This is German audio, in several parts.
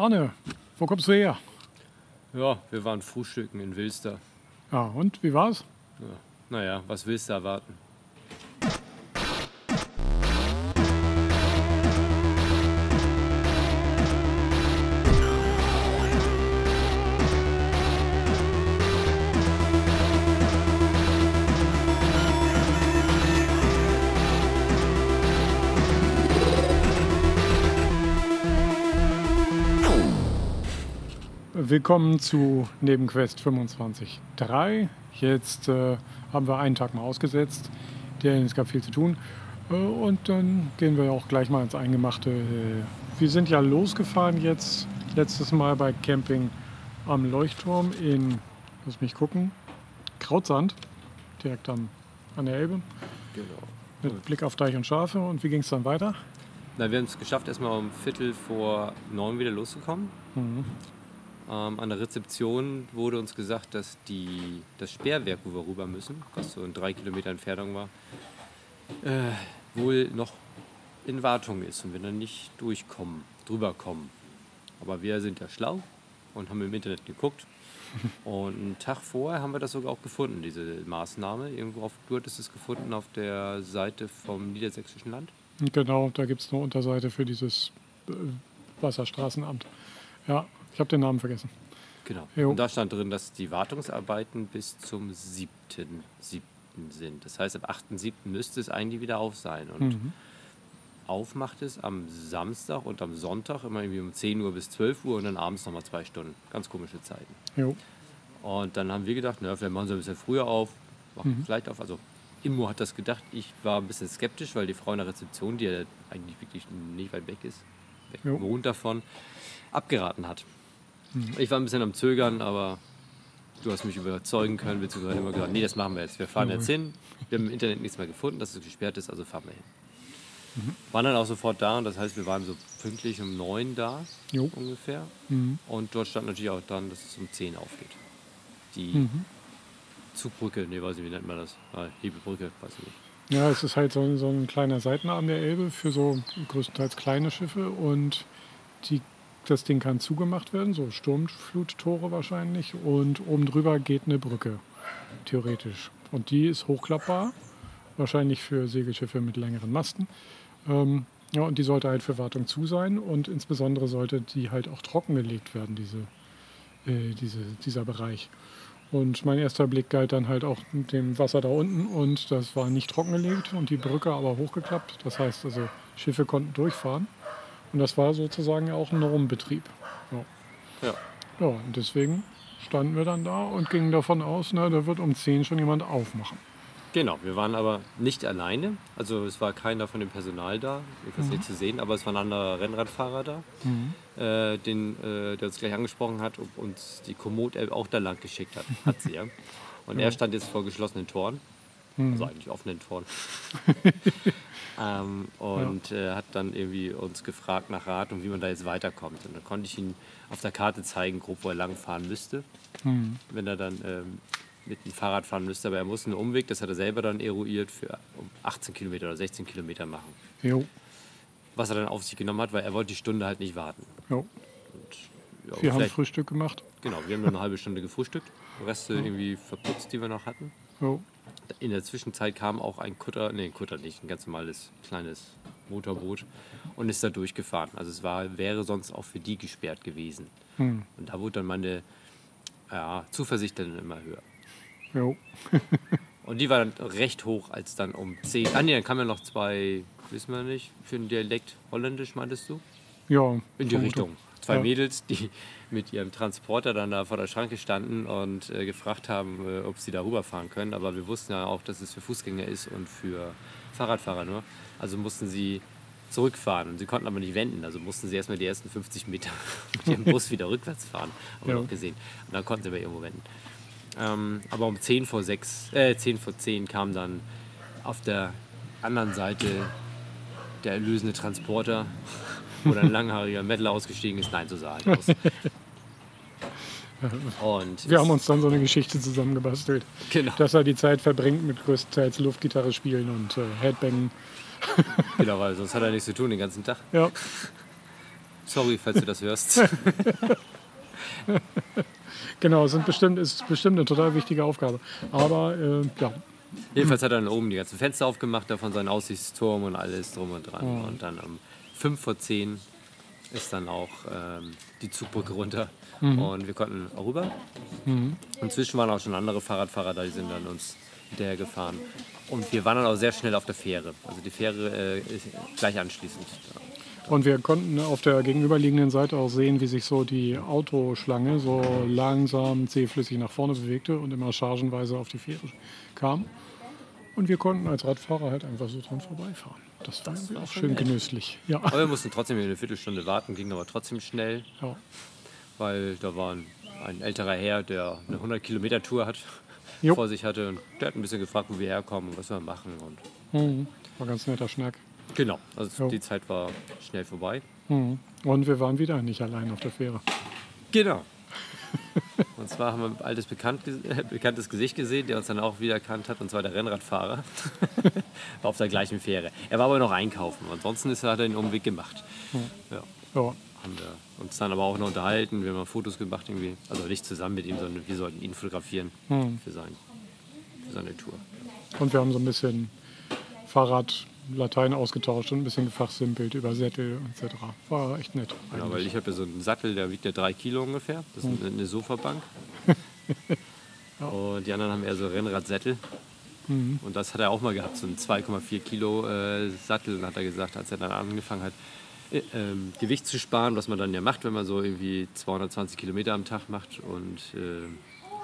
Arne, wo kommst du her? Ja, wir waren frühstücken in Wilster. Ja, und wie war's? Ja. Naja, was willst du erwarten? Willkommen zu Nebenquest 25.3. Jetzt äh, haben wir einen Tag mal ausgesetzt, denn es gab viel zu tun. Äh, und dann gehen wir auch gleich mal ins Eingemachte. Äh, wir sind ja losgefahren jetzt letztes Mal bei Camping am Leuchtturm in, lass mich gucken, Krautsand, direkt am, an der Elbe. Genau. Mit Blick auf Deich und Schafe. Und wie ging es dann weiter? Na, wir haben es geschafft, erstmal um Viertel vor neun wieder loszukommen. Mhm. Ähm, an der Rezeption wurde uns gesagt, dass die, das Sperrwerk, wo wir rüber müssen, was so in drei Kilometer Entfernung war, äh, wohl noch in Wartung ist und wir dann nicht durchkommen, drüber kommen. Aber wir sind ja schlau und haben im Internet geguckt. Und einen Tag vorher haben wir das sogar auch gefunden, diese Maßnahme. Irgendwo auf, du hattest es gefunden auf der Seite vom Niedersächsischen Land. Genau, da gibt es eine Unterseite für dieses äh, Wasserstraßenamt. Ja, ich habe den Namen vergessen. Genau. Jo. Und da stand drin, dass die Wartungsarbeiten bis zum 7.7. sind. Das heißt, ab 8.7. müsste es eigentlich wieder auf sein. Und Mhm. aufmacht es am Samstag und am Sonntag immer irgendwie um 10 Uhr bis 12 Uhr und dann abends nochmal zwei Stunden. Ganz komische Zeiten. Jo. Und dann haben wir gedacht, na, vielleicht machen sie ein bisschen früher auf, machen Mhm. vielleicht auf. Also Immo hat das gedacht. Ich war ein bisschen skeptisch, weil die Frau in der Rezeption, die ja eigentlich wirklich nicht weit weg ist, weg wohnt davon, abgeraten hat. Ich war ein bisschen am Zögern, aber du hast mich überzeugen können, beziehungsweise immer gesagt, nee, das machen wir jetzt. Wir fahren jetzt hin. Wir haben im Internet nichts mehr gefunden, dass es gesperrt ist, also fahren wir hin. Mhm. Waren dann auch sofort da und das heißt, wir waren so pünktlich um neun da Jo. ungefähr. Mhm. Und dort stand natürlich auch dann, dass es um 10 aufgeht. Die Mhm. Zugbrücke, nee, weiß ich, wie nennt man das? Ah, Hebebrücke, weiß ich nicht. Ja, es ist halt so, ein- so ein kleiner Seitenarm der Elbe für so größtenteils kleine Schiffe und die, das Ding kann zugemacht werden, so Sturmfluttore wahrscheinlich und oben drüber geht eine Brücke, theoretisch. Und die ist hochklappbar, wahrscheinlich für Segelschiffe mit längeren Masten. Ähm, ja, und die sollte halt für Wartung zu sein und insbesondere sollte die halt auch trockengelegt werden, diese, äh, diese, dieser Bereich. Und mein erster Blick galt dann halt auch dem Wasser da unten und das war nicht trockengelegt und die Brücke aber hochgeklappt. Das heißt also, Schiffe konnten durchfahren und das war sozusagen auch ein Normbetrieb. Ja. Ja. ja, und deswegen standen wir dann da und gingen davon aus, na, da wird um 10 schon jemand aufmachen. Genau, wir waren aber nicht alleine. Also es war keiner von dem Personal da, jedenfalls Mhm. nicht zu sehen, aber es war ein anderer Rennradfahrer da, äh, den, äh, der uns gleich angesprochen hat und uns die Komoot-App auch da lang geschickt hat. Hat sie ja. Und er stand jetzt vor geschlossenen Toren, Mhm. also eigentlich offenen Toren. ähm, und äh, hat dann irgendwie uns gefragt nach Rat und wie man da jetzt weiterkommt. Und dann konnte ich ihm auf der Karte zeigen, grob, wo er lang fahren müsste, Mhm. wenn er dann ähm, mit dem Fahrrad fahren müsste. Aber er musste einen Umweg, das hat er selber dann eruiert, für um 18 Kilometer oder 16 Kilometer machen. Jo, Was er dann auf sich genommen hat, weil er wollte die Stunde halt nicht warten. jo. Und, ja, Wir haben Frühstück gemacht. Genau, wir haben nur eine halbe Stunde gefrühstückt, Reste irgendwie verputzt, die wir noch hatten. Jo. In der Zwischenzeit kam auch ein Kutter, nee, ein Kutter nicht, ein ganz normales kleines Motorboot und ist da durchgefahren. Also es war, wäre sonst auch für die gesperrt gewesen. Hm. Und da wurde dann meine ja, Zuversicht dann immer höher. Jo. Und die war dann recht hoch, als dann um 10. Ah nee, dann kamen ja noch zwei, wissen wir nicht, für den Dialekt holländisch, meintest du? Ja. In die vermute. Richtung. Zwei Ja. Mädels, die mit ihrem Transporter dann da vor der Schranke standen und äh, gefragt haben, äh, ob sie da rüberfahren können. Aber wir wussten ja auch, dass es für Fußgänger ist und für Fahrradfahrer nur. Also mussten sie zurückfahren und sie konnten aber nicht wenden. Also mussten sie erstmal die ersten 50 Meter mit ihrem Bus wieder rückwärts fahren. Haben wir Ja. noch gesehen. Und dann konnten sie aber irgendwo wenden. Ähm, aber um 10 vor 6, äh, 10 vor 10 kam dann auf der anderen Seite der erlösende Transporter, wo dann ein langhaariger Mettler ausgestiegen ist. Nein, er aus. Und Wir haben uns dann so eine Geschichte zusammengebastelt, genau, dass er die Zeit verbringt mit größtenteils Luftgitarre spielen und äh, Headbangen. genau, weil sonst hat er nichts zu tun den ganzen Tag. Ja, Sorry, falls du das hörst. Genau, sind bestimmt, ist bestimmt eine total wichtige Aufgabe. Aber äh, ja, Jedenfalls hat er dann oben die ganzen Fenster aufgemacht, davon seinen Aussichtsturm und alles drum und dran. Mhm. Und dann um 5 vor 10 ist dann auch ähm, die Zugbrücke runter. Mhm. Und wir konnten auch rüber. Inzwischen waren auch schon andere Fahrradfahrer da, die sind dann uns hinterher gefahren. Und wir waren dann auch sehr schnell auf der Fähre. Also die Fähre äh, ist gleich anschließend. da. Und wir konnten auf der gegenüberliegenden Seite auch sehen, wie sich so die Autoschlange so langsam zähflüssig nach vorne bewegte und immer chargenweise auf die Fähre kam. Und wir konnten als Radfahrer halt einfach so dran vorbeifahren. Das war war auch schön nett. genüsslich. Ja. Aber wir mussten trotzdem eine Viertelstunde warten, ging aber trotzdem schnell, ja. weil da war ein, ein älterer Herr, der eine 100 Kilometer Tour hat, Jo. vor sich hatte. Und der hat ein bisschen gefragt, wo wir herkommen und was wir machen. Und Mhm. War ganz netter Schnack. Genau, also Jo. die Zeit war schnell vorbei. Mhm. Und wir waren wieder nicht allein auf der Fähre. Genau. Und zwar haben wir ein altes bekannt, äh, bekanntes Gesicht gesehen, der uns dann auch wieder erkannt hat, und zwar der Rennradfahrer. war auf der gleichen Fähre. Er war aber noch einkaufen. Ansonsten ist er, hat er den Umweg gemacht. Ja, Ja. haben wir uns dann aber auch noch unterhalten. Wir haben Fotos gemacht irgendwie. Also nicht zusammen mit ihm, sondern wir sollten ihn fotografieren für, sein, für seine Tour. Und wir haben so ein bisschen Fahrrad, Latein ausgetauscht und ein bisschen gefachsimpelt über Sättel etc. War echt nett. Genau, weil eigentlich. ich habe ja so einen Sattel, der wiegt ja drei Kilo ungefähr. Das ist eine, eine Sofabank. Und die anderen haben eher so Rennradsättel. Und das hat er auch mal gehabt, so einen 2,4 Kilo äh, Sattel. Und hat er gesagt, als er dann angefangen hat, äh, ähm, Gewicht zu sparen, was man dann ja macht, wenn man so irgendwie 220 Kilometer am Tag macht. Und äh,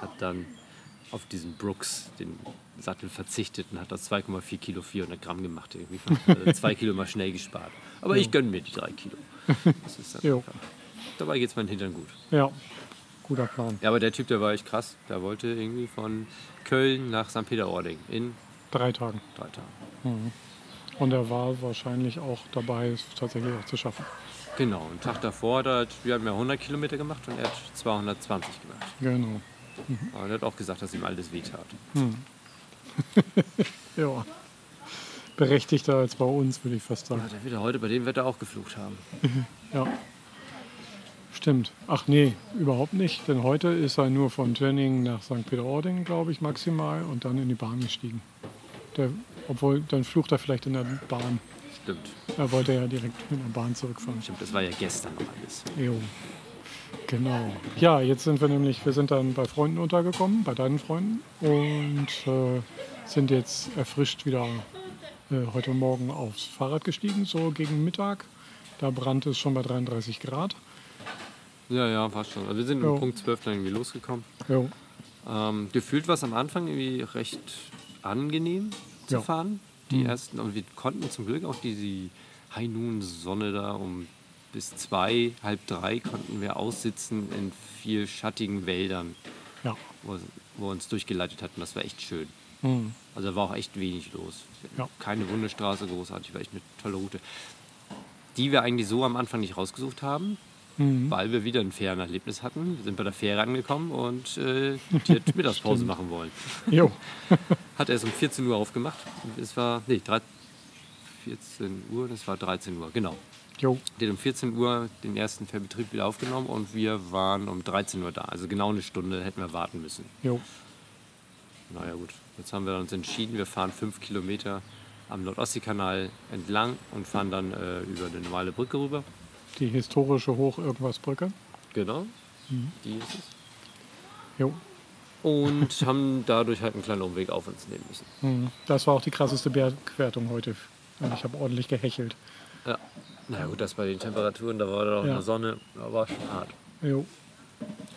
hat dann auf diesen Brooks, den Sattel, verzichtet und hat aus 2,4 Kilo 400 Gramm gemacht. Irgendwie. Also zwei Kilo mal schnell gespart. Aber ich gönne mir die drei Kilo. Das. Dabei geht es meinen Hintern gut. Ja, guter Plan. Ja, aber der Typ, der war echt krass. Der wollte irgendwie von Köln nach St. Peter-Ording in Drei Tagen. drei Tagen. Und er war wahrscheinlich auch dabei, es tatsächlich auch zu schaffen. Genau, einen Tag davor, da hat, wir haben ja 100 Kilometer gemacht und er hat 220 gemacht. Genau. Aber er hat auch gesagt, dass ihm alles wehtat. Ja. Berechtigter als bei uns, würde ich fast sagen. Ja, der wird er heute bei dem Wetter auch geflucht haben. Ja. Stimmt. Ach nee, überhaupt nicht. Denn heute ist er nur von Tönning nach St. Peter-Ording, glaube ich, maximal und dann in die Bahn gestiegen. Der, obwohl, dann flucht er vielleicht in der Bahn. Stimmt. Er wollte ja direkt mit der Bahn zurückfahren. Stimmt, das war ja gestern noch alles. Jo. Genau. Ja, jetzt sind wir nämlich, wir sind dann bei Freunden untergekommen, bei deinen Freunden und äh, sind jetzt erfrischt wieder äh, heute Morgen aufs Fahrrad gestiegen, so gegen Mittag. Da brannte es schon bei 33 Grad. Ja, ja, fast schon. Also wir sind Jo. um Punkt 12 dann irgendwie losgekommen. Jo. Ähm, gefühlt war es am Anfang irgendwie recht angenehm zu Ja. fahren. Die ersten, und wir konnten zum Glück auch diese High Noon Sonne da um bis zwei, halb drei konnten wir aussitzen in vier schattigen Wäldern, Ja. wo, wo uns durchgeleitet hatten. Das war echt schön. Hm. Also da war auch echt wenig los. Ja. Keine Bundesstraße großartig, war echt eine tolle Route. Die wir eigentlich so am Anfang nicht rausgesucht haben, Mhm. weil wir wieder ein Fährenerlebnis hatten. Wir sind bei der Fähre angekommen und äh, die hat Mittagspause machen wollen. Jo. Hat erst um 14 Uhr aufgemacht. Es war, nee, 13, 14 Uhr, das war 13 Uhr, genau. Jo. Hat um 14 Uhr den ersten Fährbetrieb wieder aufgenommen und wir waren um 13 Uhr da. Also genau eine Stunde hätten wir warten müssen. Jo. Naja gut, jetzt haben wir uns entschieden, wir fahren fünf Kilometer am Nordostseekanal entlang und fahren dann äh, über eine normale Brücke rüber. Die historische Hoch-Irgendwas-Brücke. Genau, die ist es. Jo. Und haben dadurch halt einen kleinen Umweg auf uns nehmen müssen. Mhm. Das war auch die krasseste Bergwertung heute. Und ich habe ordentlich gehechelt. Ja. Naja gut, das bei den Temperaturen, da war dann auch Ja. eine Sonne, da war schon hart. Jo.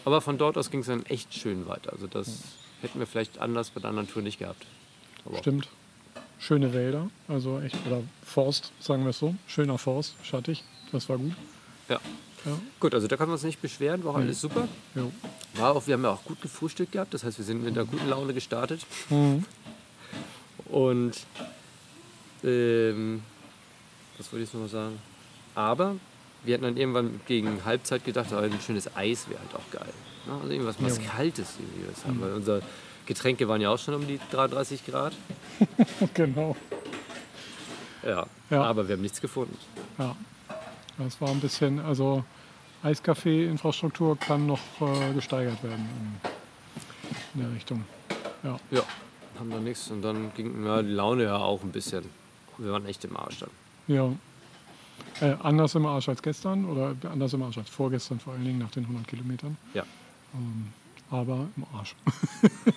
Aber von dort aus ging es dann echt schön weiter. Also das hätten wir vielleicht anders bei der anderen Tour nicht gehabt. Aber Stimmt. Schöne Wälder, also echt, oder Forst, sagen wir es so. Schöner Forst, schattig, das war gut. Ja. Ja. Gut, also da können wir uns nicht beschweren, war auch alles super. Jo. War auch, wir haben ja auch gut gefrühstückt gehabt, das heißt, wir sind mit einer guten Laune gestartet. Mhm. Und ähm, was wollte ich jetzt noch mal sagen? Aber wir hatten dann irgendwann gegen Halbzeit gedacht, ein schönes Eis wäre halt auch geil. Ne? Also irgendwas was Ja. Kaltes irgendwie was haben. Weil unsere Getränke waren ja auch schon um die 33 Grad. Genau. Ja. Ja. Aber wir haben nichts gefunden. Ja. Das war ein bisschen, also Eiskaffee-Infrastruktur kann noch äh, gesteigert werden in, in der Richtung. Ja. Ja, haben wir nichts. Und dann ging ja, die Laune ja auch ein bisschen. Wir waren echt im Arsch dann. Ja. Äh, anders im Arsch als gestern oder anders im Arsch als vorgestern, vor allen Dingen nach den 100 Kilometern. Ja. Ähm, aber im Arsch.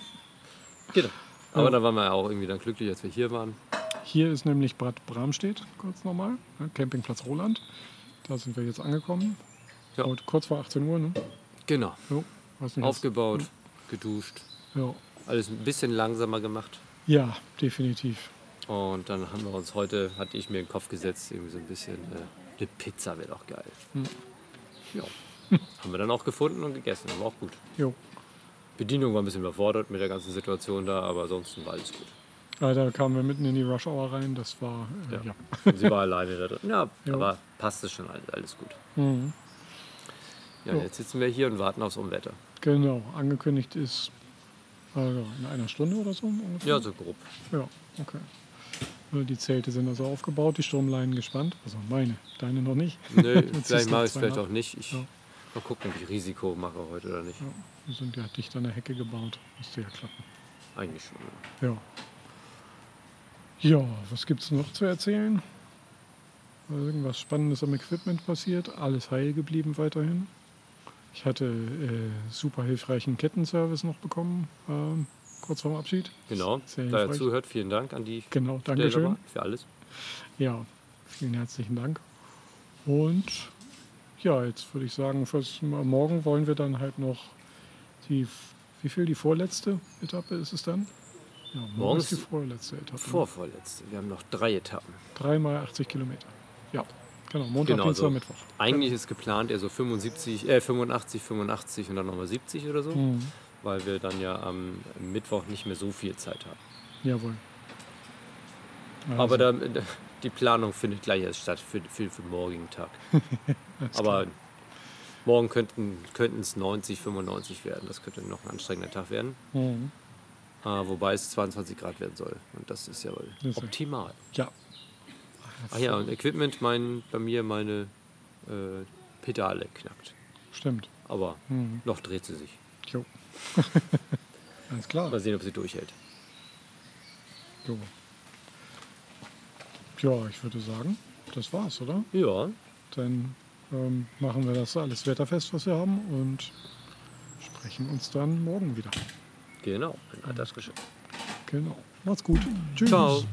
Genau. Aber Ja. da waren wir ja auch irgendwie dann glücklich, als wir hier waren. Hier ist nämlich Bad Bramstedt, kurz nochmal, ne, Campingplatz Roland. Da sind wir jetzt angekommen. Ja. Heute kurz vor 18 Uhr, ne? Genau. Jo, Aufgebaut, geduscht, Ja. alles ein bisschen langsamer gemacht. ja, definitiv. Und dann haben wir uns heute, hatte ich mir in den Kopf gesetzt, irgendwie so ein bisschen, äh, eine Pizza wäre doch geil. Hm. Ja. haben wir dann auch gefunden und gegessen, war auch gut. Jo. Bedienung war ein bisschen überfordert mit der ganzen Situation da, aber ansonsten war alles gut. Äh, Da kamen wir mitten in die Rush Hour rein. Das war, äh, Ja. ja. Und sie war alleine da drin. Ja, Ja. aber passte schon alles, alles gut. Mhm. Ja, Ja. jetzt sitzen wir hier und warten aufs Unwetter. Genau, angekündigt ist ja, in einer Stunde oder so ungefähr. Ja, so grob. Ja, okay. Die Zelte sind also aufgebaut, die Stromleinen gespannt. Also meine, deine noch nicht. Nö, vielleicht mache ich es vielleicht auch nicht. Ich Ja. mal gucken, ob ich Risiko mache heute oder nicht. Ja, die sind ja dicht an der Hecke gebaut. Müsste ja klappen. Eigentlich schon. Ja. Ja, was gibt es noch zu erzählen? Irgendwas Spannendes am Equipment passiert. Alles heil geblieben weiterhin. Ich hatte äh, super hilfreichen Kettenservice noch bekommen, ähm, kurz vorm Abschied. Genau, da hilfreich. zuhört, vielen Dank an die Genau, Dankeschön. nochmal für alles. Ja, vielen herzlichen Dank. Und ja, jetzt würde ich sagen, fürs morgen wollen wir dann halt noch die, wie viel, die vorletzte Etappe ist es dann? Ja, morgen Morgen ist die vorletzte Etappe. Vorvorletzte. Wir haben noch drei Etappen. Dreimal 80 Kilometer. Ja, genau, Montag, Genau, Dienstag, so. Mittwoch. Eigentlich ist geplant eher so 75, äh, 85, 85 und dann nochmal 70 oder so, Mhm. Weil wir dann ja am Mittwoch nicht mehr so viel Zeit haben. Jawohl. Also, Aber da, die Planung findet gleich erst statt für, für, für den morgigen Tag. Aber morgen könnten es 90, 95 werden. Das könnte noch ein anstrengender Tag werden. Mhm. Äh, wobei es 22 Grad werden soll. Und das ist ja wohl Das ist- optimal. Ja. Ach ja, und Equipment, mein, bei mir meine äh, Pedale knackt. Stimmt. Aber Mhm. noch dreht sie sich. Jo. Alles klar. Mal sehen, ob sie durchhält. Jo. Ja, ich würde sagen, das war's, oder? Ja, Dann ähm, machen wir das alles wetterfest, was wir haben und sprechen uns dann morgen wieder. genau. Ein altes Geschäft. Genau. Macht's gut. Tschüss. Ciao.